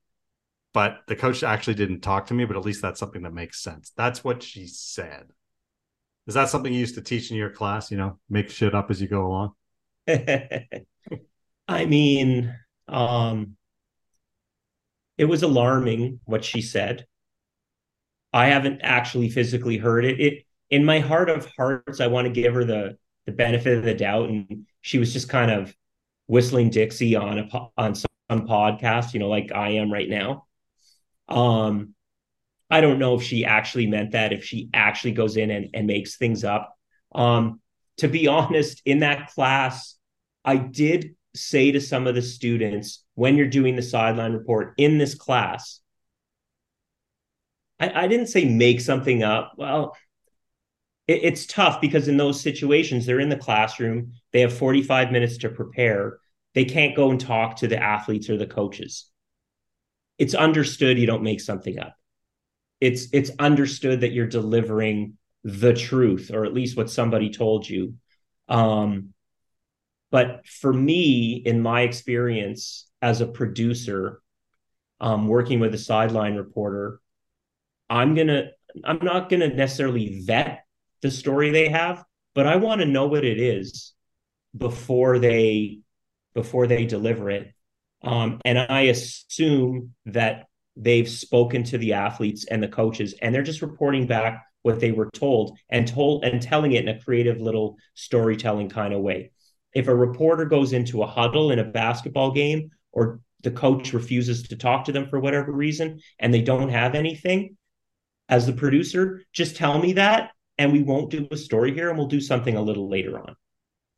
but the coach actually didn't talk to me. But at least that's something that makes sense. That's what she said. Is that something you used to teach in your class? You know, make shit up as you go along. [LAUGHS] I mean, um, it was alarming what she said. I haven't actually physically heard it. It in my heart of hearts, I want to give her the the benefit of the doubt, and she was just kind of whistling Dixie on a on some podcast, you know, like I am right now. Um, I don't know if she actually meant that, if she actually goes in and, and makes things up. Um, to be honest, in that class, I did say to some of the students when you're doing the sideline report in this class, I, I didn't say make something up. Well, it, it's tough because in those situations, they're in the classroom, they have 45 minutes to prepare. They can't go and talk to the athletes or the coaches. It's understood you don't make something up. It's it's understood that you're delivering the truth, or at least what somebody told you. Um, but for me, in my experience as a producer, um, working with a sideline reporter, I'm gonna I'm not gonna necessarily vet the story they have, but I want to know what it is before they before they deliver it. Um, and I assume that they've spoken to the athletes and the coaches, and they're just reporting back what they were told and told and telling it in a creative little storytelling kind of way. If a reporter goes into a huddle in a basketball game or the coach refuses to talk to them for whatever reason and they don't have anything, as the producer, just tell me that and we won't do a story here and we'll do something a little later on.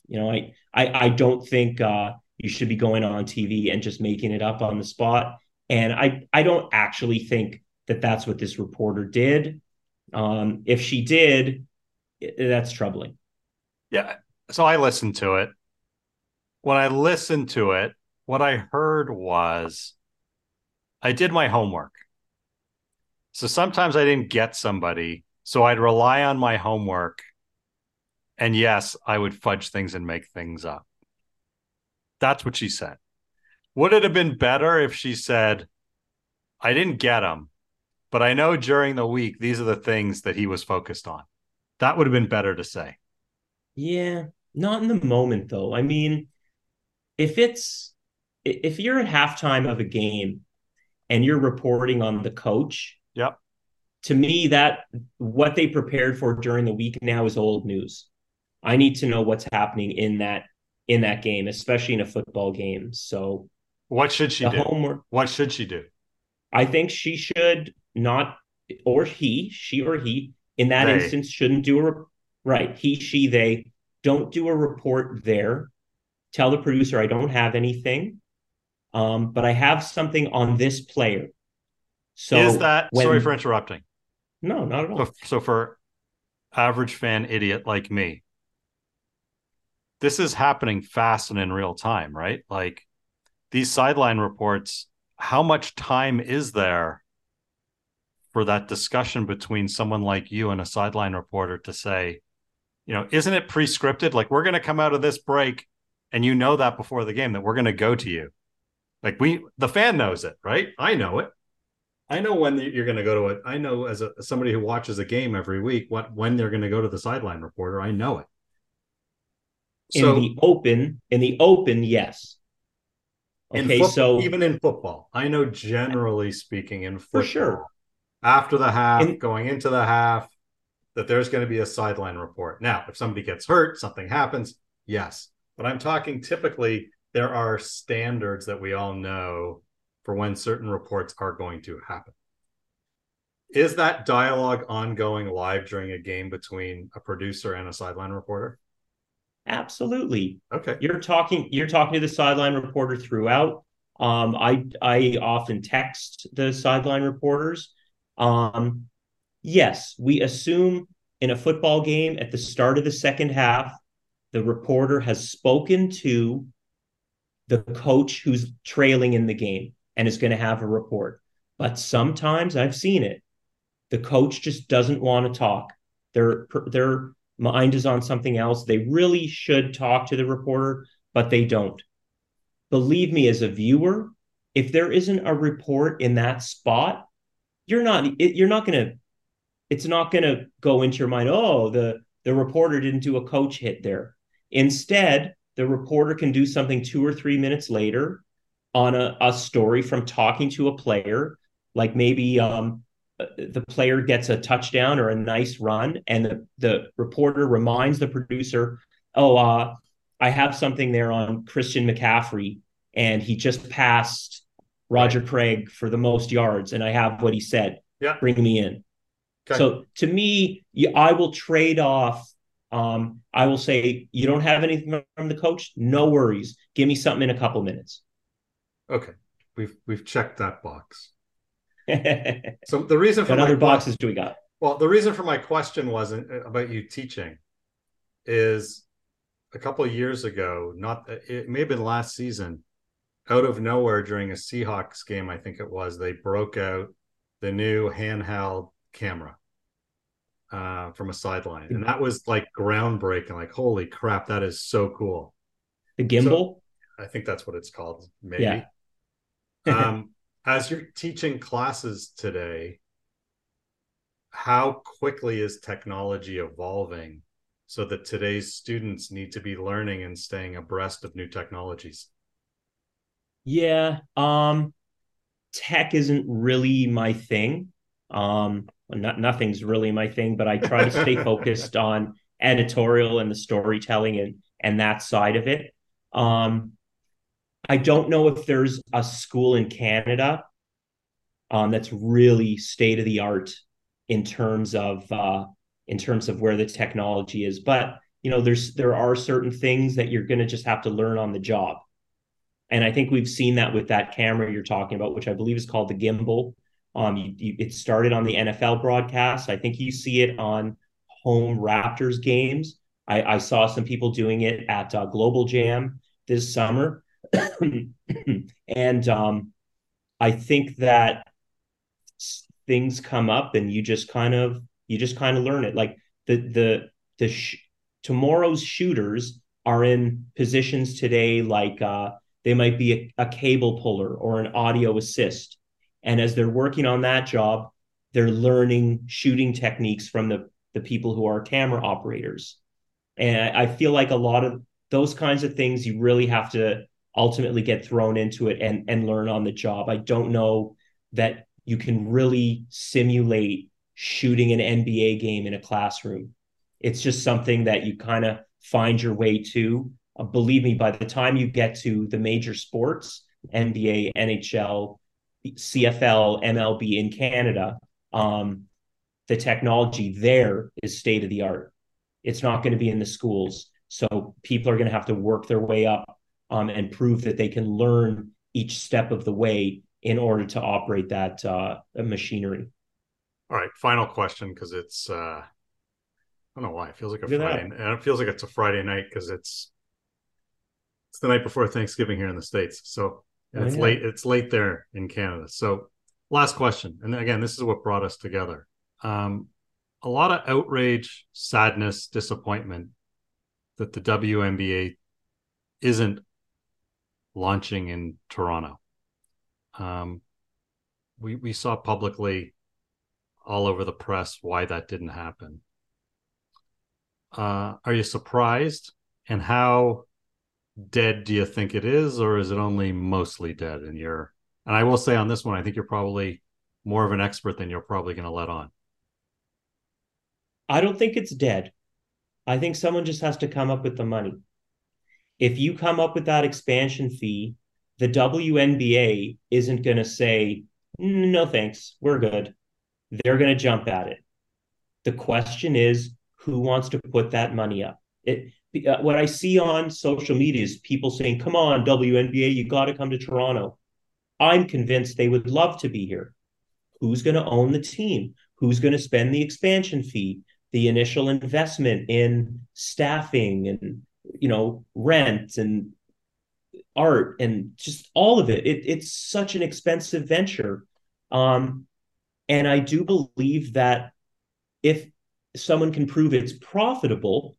You know, I I, I don't think uh, you should be going on TV and just making it up on the spot. And I I don't actually think that that's what this reporter did. Um, if she did, that's troubling. Yeah. So I listened to it. When I listened to it, what I heard was I did my homework. So sometimes I didn't get somebody. So I'd rely on my homework. And yes, I would fudge things and make things up. That's what she said. Would it have been better if she said, I didn't get him, but I know during the week, these are the things that he was focused on? That would have been better to say. Yeah, not in the moment, though. I mean, if it's, if you're at halftime of a game and you're reporting on the coach, Yep. To me, that what they prepared for during the week now is old news. I need to know what's happening in that in that game, especially in a football game. So, what should she do? Homework, what should she do? I think she should not, or he, she or he, in that they. instance, shouldn't do a right. He, she, they don't do a report there. Tell the producer I don't have anything, um, but I have something on this player. So is that when, sorry for interrupting? No, not at all. So, so for average fan idiot like me, this is happening fast and in real time, right? Like these sideline reports, how much time is there for that discussion between someone like you and a sideline reporter to say, you know, isn't it pre-scripted? Like we're going to come out of this break and you know that before the game that we're going to go to you. Like we the fan knows it, right? I know it. I know when you're going to go to it. I know as, a, somebody who watches a game every week what when they're going to go to the sideline reporter. I know it. So, in the open, in the open, yes. Okay, so even in football, I know generally speaking in football, for sure, after the half, in, going into the half, that there's going to be a sideline report. Now, if somebody gets hurt, something happens, yes. But I'm talking typically there are standards that we all know for when certain reports are going to happen. Is that dialogue ongoing live during a game between a producer and a sideline reporter? Absolutely. Okay. You're talking you're talking to the sideline reporter throughout. Um, I I often text the sideline reporters. Um, yes, we assume in a football game at the start of the second half, the reporter has spoken to the coach who's trailing in the game and is going to have a report. But sometimes I've seen it. The coach just doesn't want to talk. Their their mind is on something else. They really should talk to the reporter, but they don't. Believe me, as a viewer, if there isn't a report in that spot, you're not you're not to it's not to go into your mind, oh, the the reporter didn't do a coach hit there. Instead, the reporter can do something two or three minutes later on a, a story from talking to a player, like maybe um, the player gets a touchdown or a nice run, and the, the reporter reminds the producer, "Oh, uh, I have something there on Christian McCaffrey, and he just passed Roger. Craig for the most yards, and I have what he said. Yeah, bring me in." Okay. So to me, I will trade off. Um, I will say, you don't have anything from the coach? No worries. Give me something in a couple minutes. Okay, we've we've checked that box. [LAUGHS] so the reason for what other boxes do we got? Well, the reason for my question wasn't uh, about you teaching, is a couple of years ago, not it may have been last season, out of nowhere during a Seahawks game, I think it was, they broke out the new handheld camera uh, from a sideline, and that was like groundbreaking. Like, holy crap, that is so cool. The gimbal. So, I think that's what it's called. Maybe. Yeah um, as you're teaching classes today, how quickly is technology evolving so that today's students need to be learning and staying abreast of new technologies? Yeah, um, tech isn't really my thing. Um, not, nothing's really my thing, but I try to stay [LAUGHS] focused on editorial and the storytelling and and that side of it. Um, I don't know if there's a school in Canada um, that's really state of the art in terms of uh, in terms of where the technology is. But you know, there's there are certain things that you're going to just have to learn on the job, and I think we've seen that with that camera you're talking about, which I believe is called the gimbal. Um, you, you, it started on the NFL broadcast. I think you see it on home Raptors games. I, I saw some people doing it at uh, Global Jam this summer, [COUGHS] and um, I think that things come up and you just kind of you just kind of learn it. Like the the the sh- tomorrow's shooters are in positions today like uh, they might be a, a cable puller or an audio assist. And as they're working on that job they're learning shooting techniques from the the people who are camera operators. And i feel like a lot of those kinds of things you really have to ultimately get thrown into it and and learn on the job i don't know that you can really simulate shooting an NBA game in a classroom. It's just something that you kind of find your way to. Uh, believe me, by the time you get to the major sports, NBA, NHL, CFL, MLB in Canada, um, the technology there is state of the art. It's not going to be in the schools. So people are going to have to work their way up um, and prove that they can learn each step of the way in order to operate that uh, machinery. All right, final question because it's uh, I don't know why it feels like a Friday, and it feels like it's a Friday night because it's it's the night before Thanksgiving here in the states. So and it's late. It's late there in Canada. So last question, and again, this is what brought us together. Um, a lot of outrage, sadness, disappointment that the WNBA isn't launching in Toronto. Um, we we saw publicly all over the press why that didn't happen. Uh, are you surprised? And how dead do you think it is, or is it only mostly dead in your? And I will say on this one, I think you're probably more of an expert than you're probably going to let on. I don't think it's dead. I think someone just has to come up with the money. If you come up with that expansion fee the WNBA isn't going to say, no thanks, we're good. They're going to jump at it. The question is, who wants to put that money up? It, uh, what I see on social media is people saying, come on, WNBA, you got to come to Toronto. I'm convinced they would love to be here. Who's going to own the team? Who's going to spend the expansion fee, the initial investment in staffing and you know rent and art and just all of it. it it's such an expensive venture. Um, and I do believe that if someone can prove it's profitable,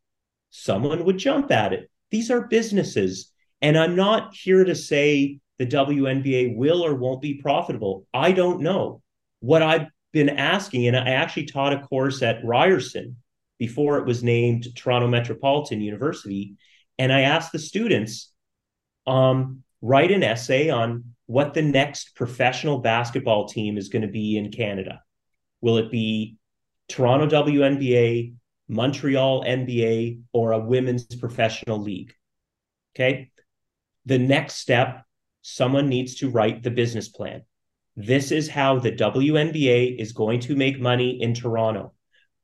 someone would jump at it. These are businesses. And I'm not here to say the WNBA will or won't be profitable. I don't know. What I've been asking, and I actually taught a course at Ryerson before it was named Toronto Metropolitan University. And I asked the students, um, write an essay on what the next professional basketball team is going to be in Canada. Will it be Toronto WNBA, Montreal NBA, or a women's professional league? Okay. The next step, someone needs to write the business plan. This is how the WNBA is going to make money in Toronto.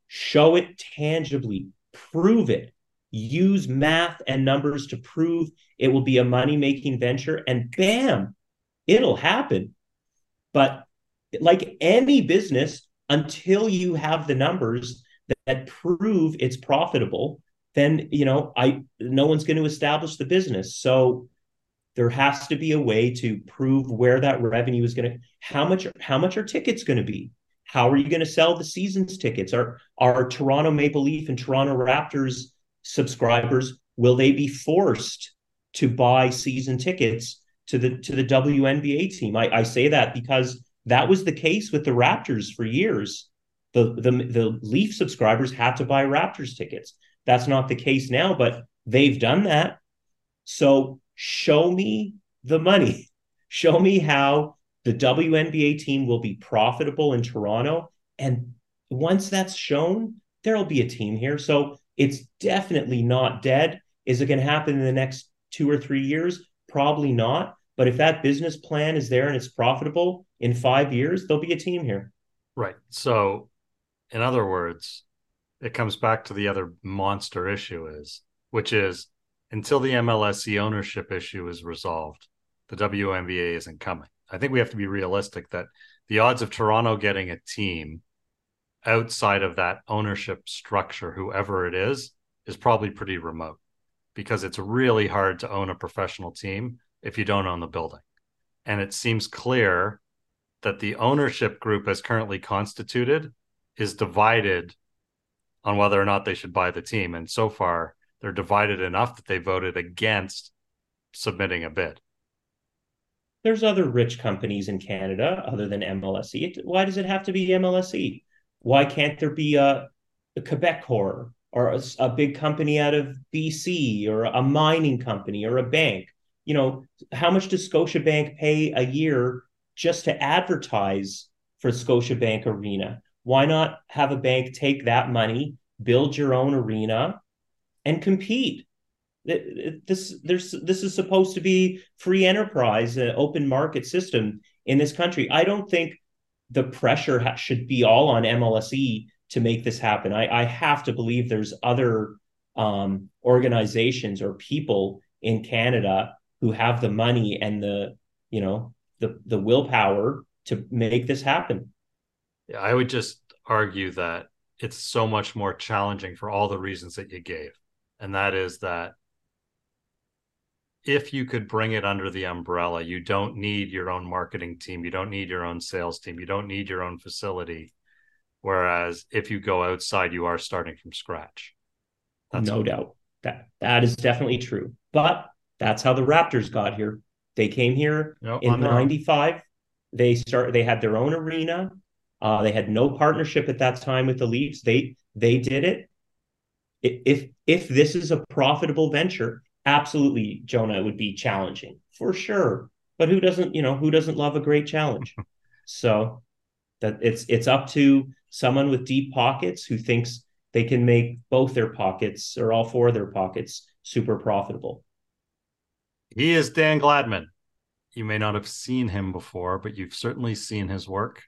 Show it tangibly, prove it, use math and numbers to prove it will be a money making venture, and bam, it'll happen. But like any business, until you have the numbers that, that prove it's profitable, then you know I no one's going to establish the business. So there has to be a way to prove where that revenue is going to how much how much are tickets going to be how are you going to sell the season's tickets are are toronto maple leaf and toronto raptors subscribers will they be forced to buy season tickets to the to the WNBA team. I, I say that because that was the case with the Raptors for years. The, the the Leaf subscribers had to buy Raptors tickets. That's not the case now, but they've done that. So show me the money. [LAUGHS] Show me how the WNBA team will be profitable in Toronto. And once that's shown, there'll be a team here. So it's definitely not dead. Is it going to happen in the next two or three years? Probably not. But if that business plan is there and it's profitable in five years, there'll be a team here. Right. So, in other words, it comes back to the other monster issue is, which is until the MLSE ownership issue is resolved, the WNBA isn't coming. I think we have to be realistic that the odds of Toronto getting a team outside of that ownership structure, whoever it is, is probably pretty remote because it's really hard to own a professional team if you don't own the building. And it seems clear that the ownership group, as currently constituted, is divided on whether or not they should buy the team. And so far, they're divided enough that they voted against submitting a bid. There's other rich companies in Canada other than MLSE. Why does it have to be MLSE? Why can't there be a, a Quebecor or a, a big company out of BC or a mining company or a bank? You know, how much does Scotiabank pay a year just to advertise for Scotiabank Arena? Why not have a bank take that money, build your own arena, and compete? This there's this is supposed to be free enterprise, an open market system in this country. I don't think the pressure ha- should be all on MLSE to make this happen. I, I have to believe there's other um, organizations or people in Canada who have the money and the you know the the willpower to make this happen. Yeah, I would just argue that it's so much more challenging for all the reasons that you gave. And that is that if you could bring it under the umbrella, you don't need your own marketing team, you don't need your own sales team, you don't need your own facility. Whereas if you go outside, you are starting from scratch. That's no doubt. That that is definitely true. But that's how the Raptors got here. They came here in 95. They start they had their own arena. Uh, they had no partnership at that time with the Leafs. They they did it. If if this is a profitable venture, absolutely, Jonah, it would be challenging for sure. But who doesn't, you know, who doesn't love a great challenge? [LAUGHS] so that it's it's up to someone with deep pockets who thinks they can make both their pockets or all four of their pockets super profitable. He is Dan Gladman. You may not have seen him before, but you've certainly seen his work.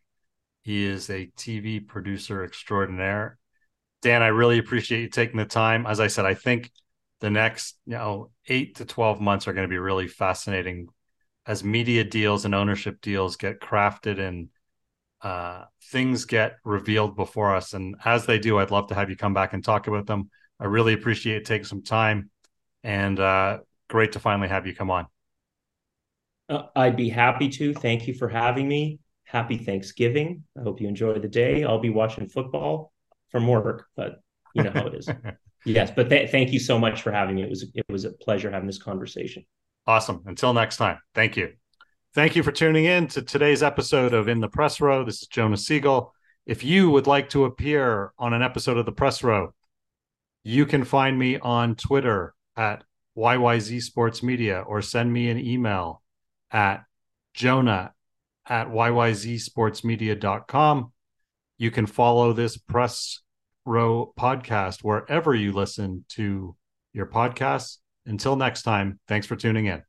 He is a TV producer extraordinaire. Dan, I really appreciate you taking the time. As I said, I think the next, you know, eight to 12 months are going to be really fascinating as media deals and ownership deals get crafted and uh, things get revealed before us. And as they do, I'd love to have you come back and talk about them. I really appreciate taking some time and uh, great to finally have you come on. Uh, I'd be happy to. Thank you for having me. Happy Thanksgiving. I hope you enjoy the day. I'll be watching football from work, but you know how it is. [LAUGHS] yes, but th- thank you so much for having me. It was it was a pleasure having this conversation. Awesome. Until next time. Thank you. Thank you for tuning in to today's episode of In the Press Row. This is Jonah Siegel. If you would like to appear on an episode of the Press Row, you can find me on Twitter at YYZ Sports Media or send me an email at jonah at yyzsportsmedia.com. You can follow this Press Row podcast wherever you listen to your podcasts. Until next time, thanks for tuning in.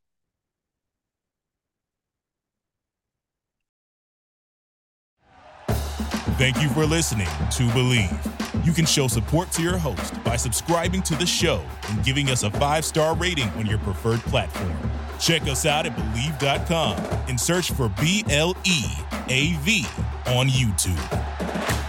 Thank you for listening to Bleav. You can show support to your host by subscribing to the show and giving us a five star rating on your preferred platform. Check us out at Bleav.com and search for B L E A V on YouTube.